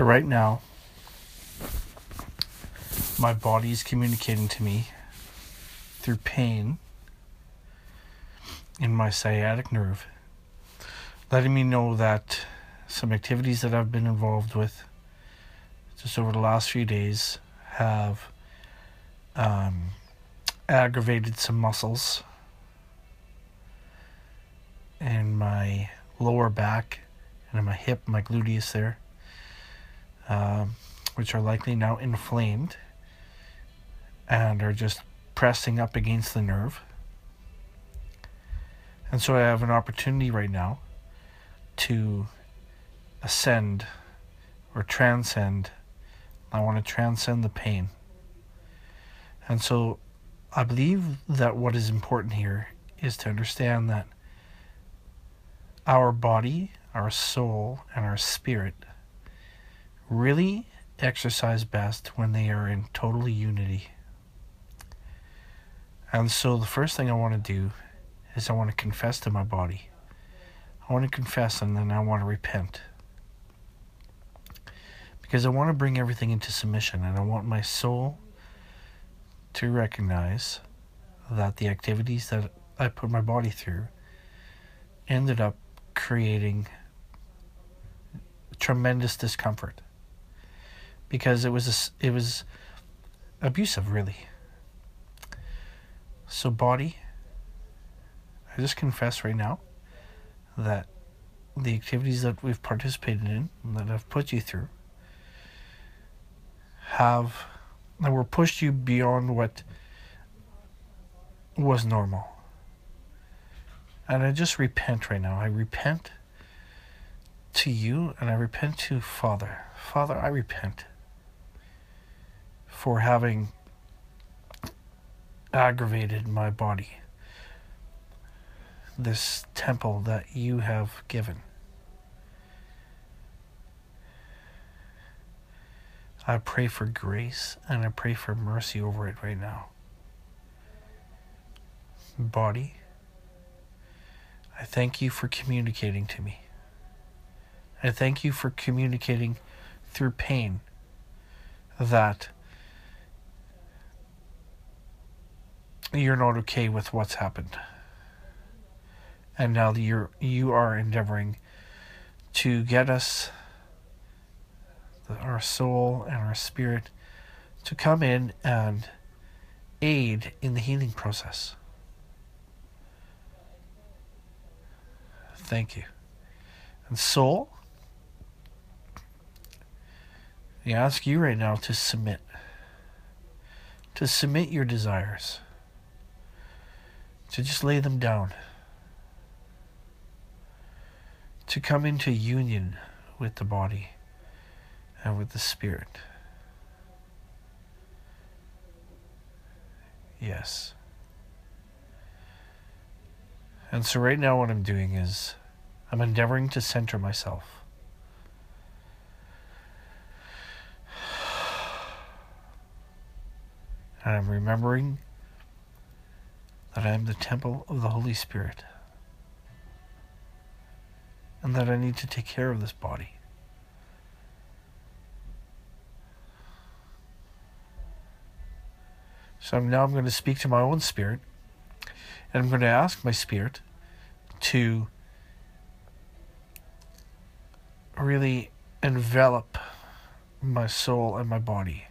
So, right now, my body is communicating to me through pain in my sciatic nerve, letting me know that some activities that I've been involved with just over the last few days have um, aggravated some muscles in my lower back and in my hip, my gluteus there, um, which are likely now inflamed and are just pressing up against the nerve. And so I have an opportunity right now to ascend or transcend. I want to transcend the pain. And so I believe that what is important here is to understand that our body, our soul, and our spirit really exercise best when they are in total unity. And so the first thing I want to do is I want to confess to my body. I want to confess and then I want to repent. Because I want to bring everything into submission and I want my soul to recognize that the activities that I put my body through ended up creating tremendous discomfort because it was a, it was abusive really so body I just confess right now that the activities that we've participated in that I've put you through have that were pushed you beyond what was normal. And I just repent right now. I repent to you and I repent to Father. Father, I repent for having aggravated my body this temple that you have given. I pray for grace and I pray for mercy over it right now. Body, I thank you for communicating to me. I thank you for communicating through pain that you're not okay with what's happened and now you're you are endeavoring to get us our soul and our spirit to come in and aid in the healing process. Thank you. And soul, I ask you right now to submit. To submit your desires. To just lay them down to come into union with the body and with the spirit. Yes. And so, right now, what I'm doing is I'm endeavoring to center myself. And I'm remembering that I am the temple of the Holy Spirit and that I need to take care of this body. So now I'm going to speak to my own spirit, and I'm going to ask my spirit to really envelop my soul and my body.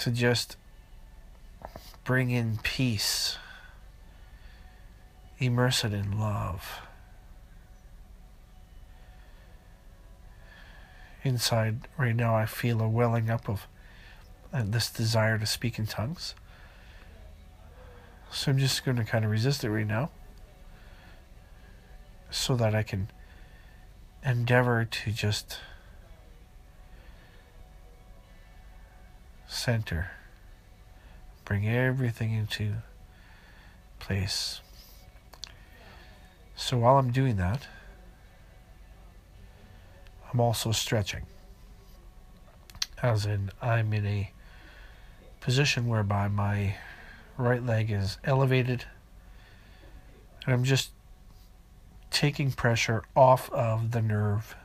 To just bring in peace immerse it in love. Inside, right now, I feel a welling up of uh, this desire to speak in tongues. So I'm just going to kind of resist it right now so that I can endeavor to just center, bring everything into place. So while I'm doing that, I'm also stretching. As in, I'm in a position whereby my right leg is elevated and I'm just taking pressure off of the nerve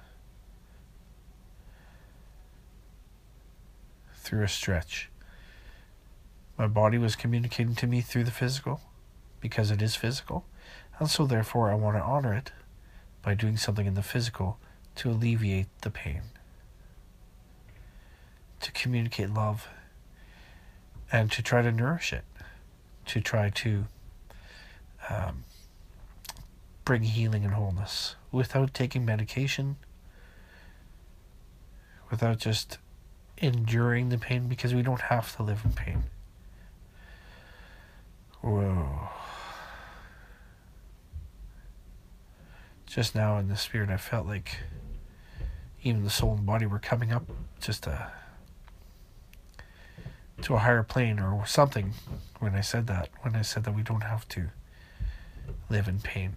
through a stretch. My body was communicating to me through the physical because it is physical. And so, therefore, I want to honor it by doing something in the physical to alleviate the pain, to communicate love, and to try to nourish it, to try to um, bring healing and wholeness without taking medication, without just enduring the pain because we don't have to live in pain. Whoa. Just now in the spirit, I felt like even the soul and body were coming up just a, to a higher plane or something when I said that. When I said that we don't have to live in pain.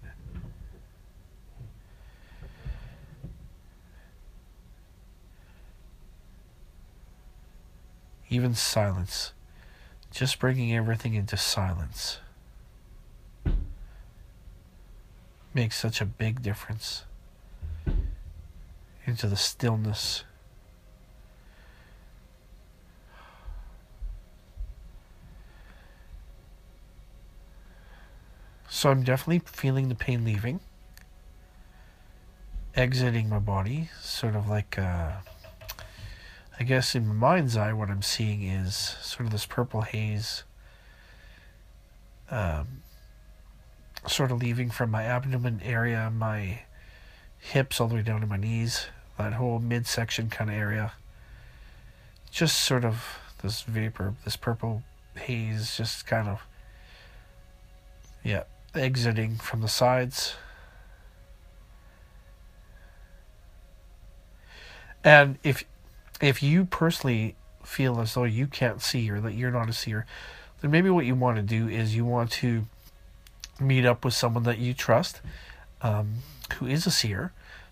Even silence. Just bringing everything into silence makes such a big difference into the stillness. So I'm definitely feeling the pain leaving, exiting my body, sort of like. Uh, I guess in my mind's eye, what I'm seeing is sort of this purple haze, um, sort of leaving from my abdomen area, my hips all the way down to my knees, that whole midsection kind of area. Just sort of this vapor, this purple haze, just kind of, yeah, exiting from the sides. And if if you personally feel as though you can't see or that you're not a seer, then maybe what you want to do is you want to meet up with someone that you trust, um, who is a seer,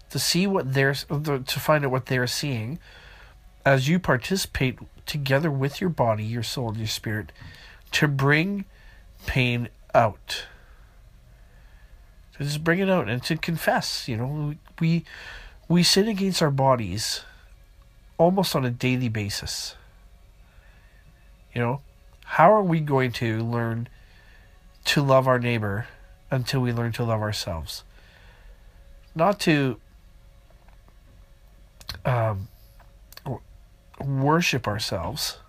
to see what they're to find out what they're seeing, as you participate together with your body, your soul, and your spirit, to bring pain out. To just bring it out and to confess. You know, we we sin against our bodies almost on a daily basis. You know, how are we going to learn to love our neighbor until we learn to love ourselves? Not to um, worship ourselves,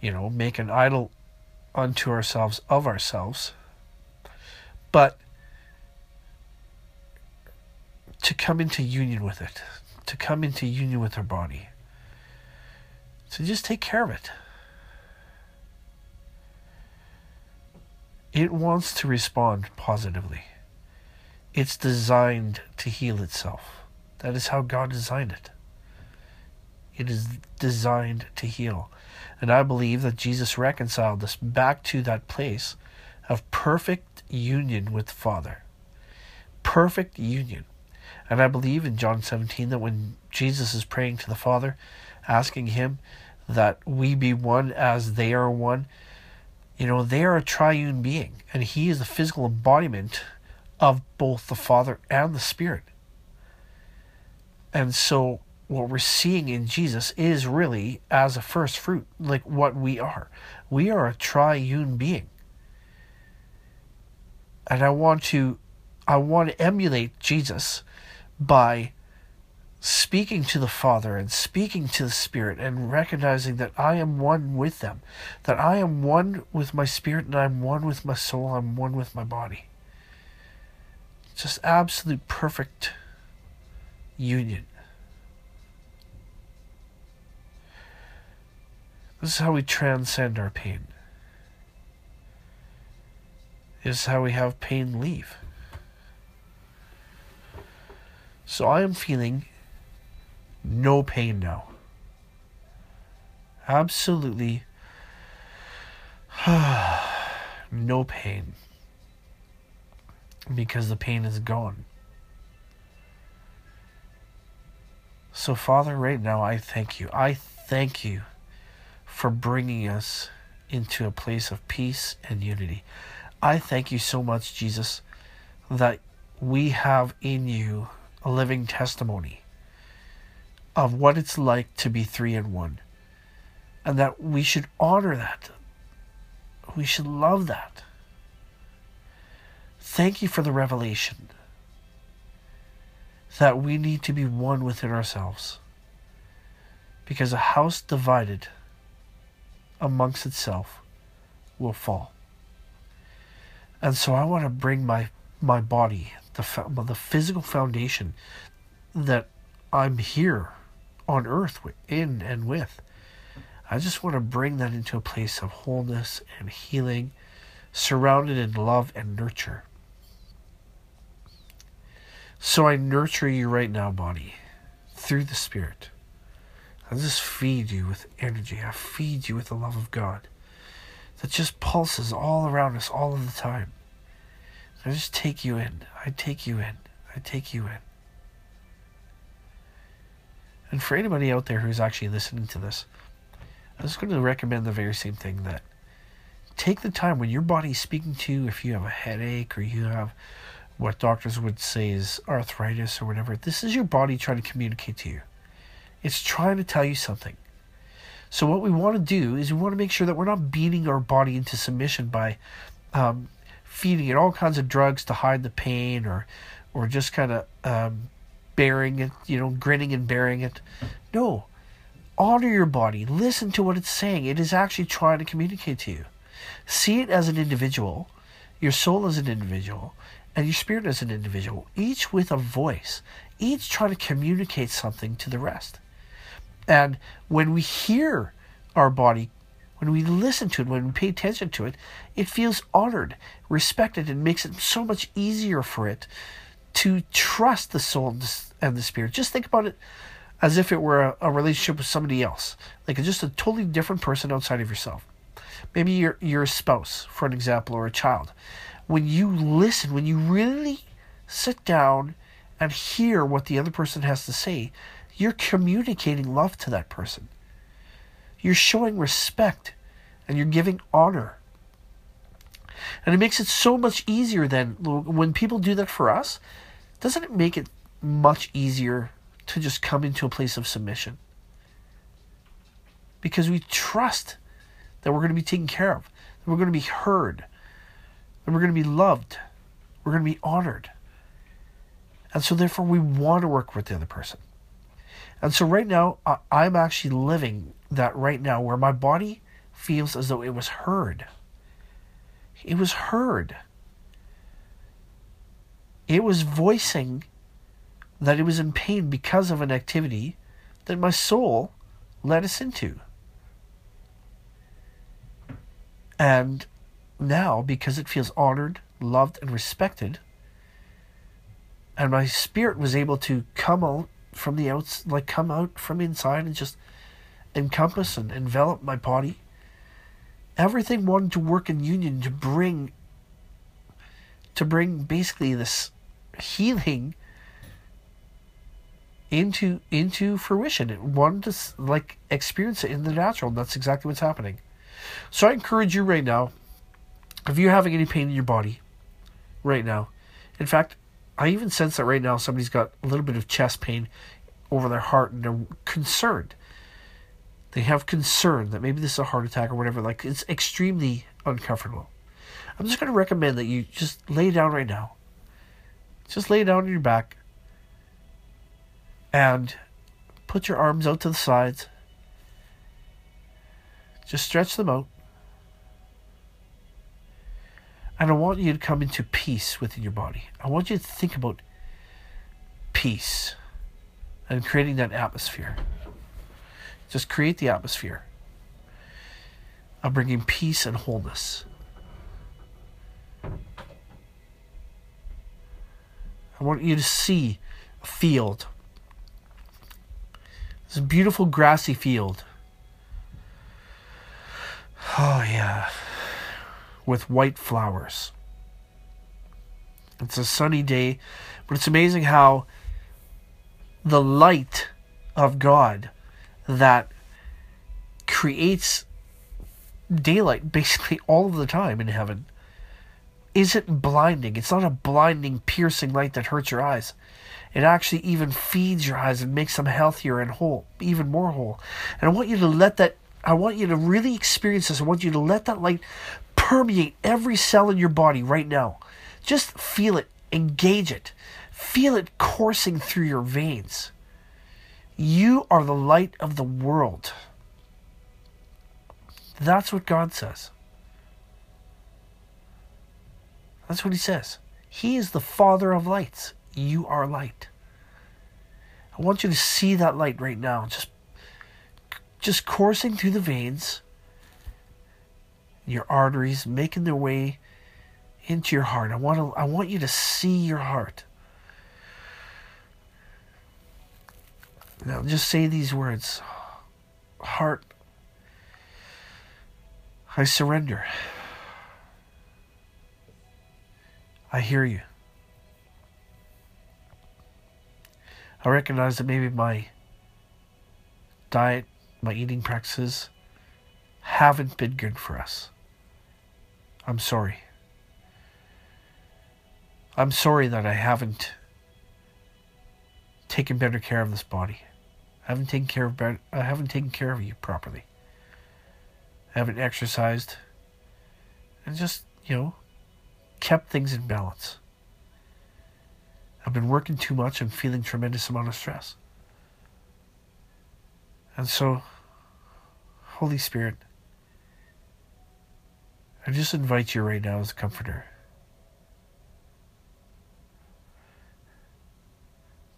you know, make an idol unto ourselves of ourselves, but to come into union with it, to come into union with her body. So just take care of it. It wants to respond positively. It's designed to heal itself. That is how God designed it. It is designed to heal. And I believe that Jesus reconciled us back to that place of perfect union with the Father. Perfect union. And I believe in John 17 that when Jesus is praying to the Father, asking Him that we be one as they are one, you know, they are a triune being, and He is the physical embodiment of both the Father and the Spirit. And so, what we're seeing in Jesus is really as a first fruit, like what we are. We are a triune being. And I want to I want to emulate Jesus by speaking to the Father and speaking to the Spirit and recognizing that I am one with them, that I am one with my spirit and I'm one with my soul, I'm one with my body. Just absolute perfect union. This is how we transcend our pain. This is how we have pain leave. So I am feeling no pain now. Absolutely no pain. Because the pain is gone. So, Father, right now, I thank you. I thank you for bringing us into a place of peace and unity. I thank you so much, Jesus, that we have in you a living testimony of what it's like to be three in one. and that we should honor that. We should love that. Thank you for the revelation that we need to be one within ourselves. Because a house divided amongst itself will fall. And so I want to bring my my body, the the physical foundation that I'm here on earth in and with. I just want to bring that into a place of wholeness and healing, surrounded in love and nurture. So I nurture you right now, body, through the Spirit. I just feed you with energy. I feed you with the love of God that just pulses all around us all of the time. I just take you in. I take you in. I take you in. And for anybody out there who's actually listening to this, I'm just going to recommend the very same thing that take the time when your body's speaking to you, if you have a headache or you have what doctors would say is arthritis or whatever, this is your body trying to communicate to you. It's trying to tell you something. So, what we want to do is we want to make sure that we're not beating our body into submission by um, feeding it all kinds of drugs to hide the pain or, or just kind of um, bearing it, you know, grinning and bearing it. No. Honor your body. Listen to what it's saying. It is actually trying to communicate to you. See it as an individual, your soul as an individual, and your spirit as an individual, each with a voice, each trying to communicate something to the rest. And when we hear our body, when we listen to it, when we pay attention to it, it feels honored, respected, and makes it so much easier for it to trust the soul and the spirit. Just think about it as if it were a, a relationship with somebody else, like just a totally different person outside of yourself. Maybe you're a spouse, for an example, or a child. When you listen, when you really sit down and hear what the other person has to say, you're communicating love to that person. You're showing respect and you're giving honor. And it makes it so much easier then when people do that for us, doesn't it make it much easier to just come into a place of submission? Because we trust that we're going to be taken care of, that we're going to be heard, that we're going to be loved, we're going to be honored. And so, therefore, we want to work with the other person. And so right now, I'm actually living that right now where my body feels as though it was heard. It was heard. It was voicing that it was in pain because of an activity that my soul led us into. And now, because it feels honored, loved, and respected, and my spirit was able to come out from the outs, like come out from inside and just encompass and envelop my body. Everything wanted to work in union to bring, to bring basically this healing into into fruition. It wanted to like experience it in the natural. And that's exactly what's happening. So I encourage you right now, if you're having any pain in your body, right now, in fact, I even sense that right now somebody's got a little bit of chest pain over their heart and they're concerned. They have concern that maybe this is a heart attack or whatever. Like it's extremely uncomfortable. I'm just going to recommend that you just lay down right now. Just lay down on your back and put your arms out to the sides. Just stretch them out. And I want you to come into peace within your body. I want you to think about peace and creating that atmosphere. Just create the atmosphere of bringing peace and wholeness. I want you to see a field. This beautiful grassy field. Oh, yeah with white flowers. It's a sunny day, but it's amazing how the light of God that creates daylight basically all of the time in heaven isn't blinding. It's not a blinding, piercing light that hurts your eyes. It actually even feeds your eyes and makes them healthier and whole, even more whole. And I want you to let that I want you to really experience this. I want you to let that light permeate every cell in your body right now. Just feel it, engage it, feel it coursing through your veins. You are the light of the world. That's what God says. That's what He says. He is the Father of lights. You are light. I want you to see that light right now, just just coursing through the veins, your arteries, making their way into your heart. I want to I want you to see your heart. Now just say these words. Heart, I surrender. I hear you. I recognize that maybe my diet, my eating practices haven't been good for us. I'm sorry. I'm sorry that I haven't taken better care of this body. I haven't taken care of I haven't taken care of you properly. I haven't exercised and just, you know, kept things in balance. I've been working too much and feeling tremendous amount of stress. And so, Holy Spirit, I just invite you right now as a comforter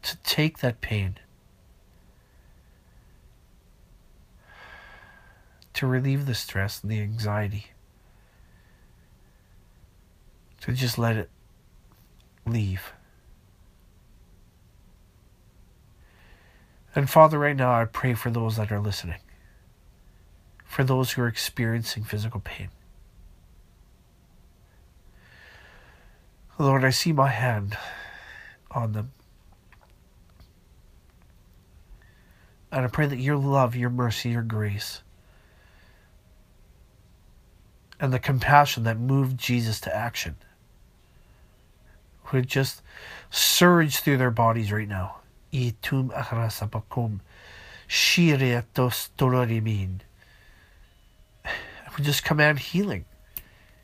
to take that pain, to relieve the stress and the anxiety, to just let it leave. And Father, right now I pray for those that are listening, for those who are experiencing physical pain. Lord, I see my hand on them. And I pray that your love, your mercy, your grace, and the compassion that moved Jesus to action would just surge through their bodies right now itum akrasapakum shiretos tororimin. We just command healing.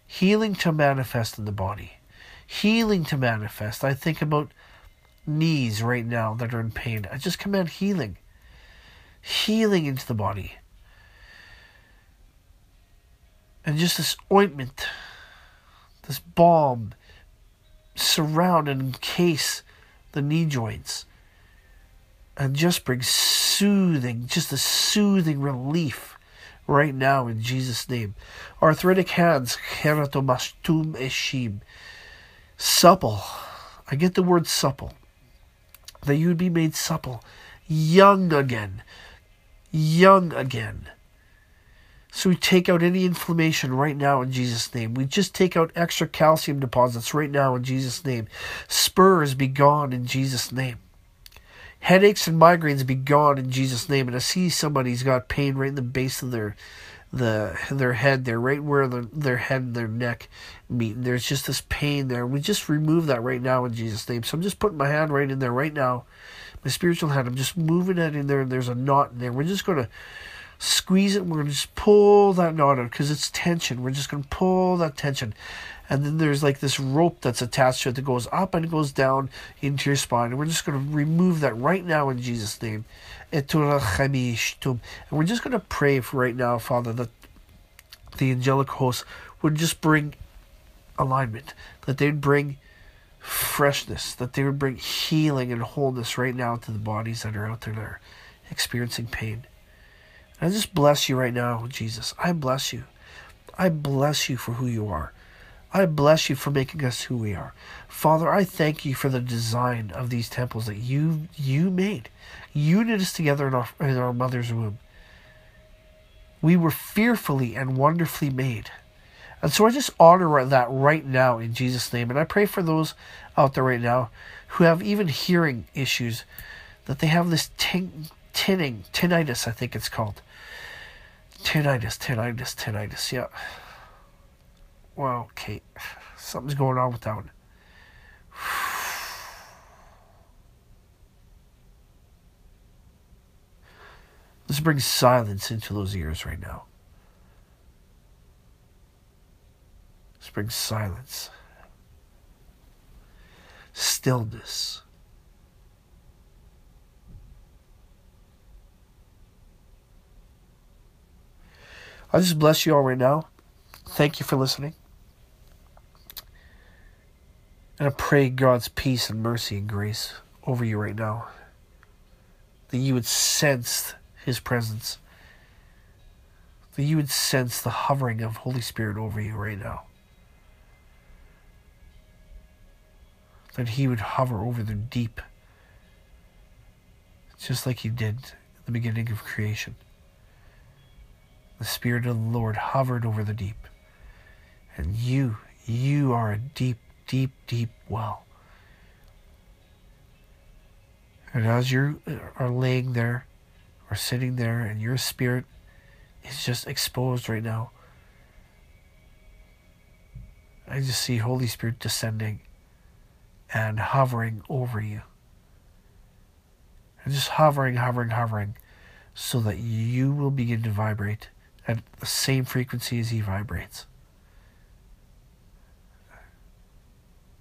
Healing to manifest in the body. Healing to manifest. I think about knees right now that are in pain. I just command healing. Healing into the body. And just this ointment, this balm, surround and encase the knee joints and just bring soothing, just a soothing relief right now in Jesus' name. Arthritic hands, keratomastum eshim. Supple. I get the word supple. That you would be made supple. Young again. Young again. So we take out any inflammation right now in Jesus' name. We just take out extra calcium deposits right now in Jesus' name. Spurs be gone in Jesus' name. Headaches and migraines be gone in Jesus' name. And I see somebody's got pain right in the base of their the their head there, right where the, their head and their neck meet. And there's just this pain there. We just remove that right now in Jesus' name. So I'm just putting my hand right in there right now. My spiritual hand. I'm just moving that in there, and there's a knot in there. We're just gonna squeeze it. We're gonna just pull that knot out because it's tension. We're just gonna pull that tension and then there's like this rope that's attached to it that goes up and goes down into your spine. And we're just going to remove that right now in Jesus' name. And we're just going to pray for right now, Father, that the angelic hosts would just bring alignment, that they'd bring freshness, that they would bring healing and wholeness right now to the bodies that are out there that are experiencing pain. I just bless you right now, Jesus. I bless you. I bless you for who you are. I bless you for making us who we are. Father, I thank you for the design of these temples that you you made. You knit us together in our, in our mother's womb. We were fearfully and wonderfully made. And so I just honor that right now in Jesus' name. And I pray for those out there right now who have even hearing issues, that they have this tinning, tinnitus, I think it's called. Tinnitus, tinnitus, tinnitus, yeah. Well, Kate, something's going on with that one. Let's bring silence into those ears right now. Just bring silence, stillness. I just bless you all right now. Thank you for listening. And I pray God's peace and mercy and grace over you right now. That you would sense His presence. That you would sense the hovering of Holy Spirit over you right now. That He would hover over the deep. Just like He did at the beginning of creation. The Spirit of the Lord hovered over the deep. And you, you are a deep, deep, deep well. And as you are laying there or sitting there and your spirit is just exposed right now, I just see Holy Spirit descending and hovering over you. And just hovering, hovering, hovering, so that you will begin to vibrate at the same frequency as He vibrates.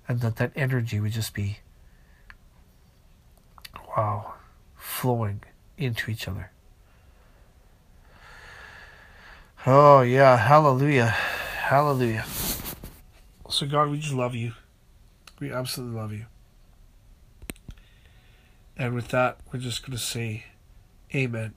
And that that energy would just be, wow, flowing into each other. Oh, yeah. Hallelujah. Hallelujah. So, God, we just love you. We absolutely love you. And with that, we're just going to say, Amen.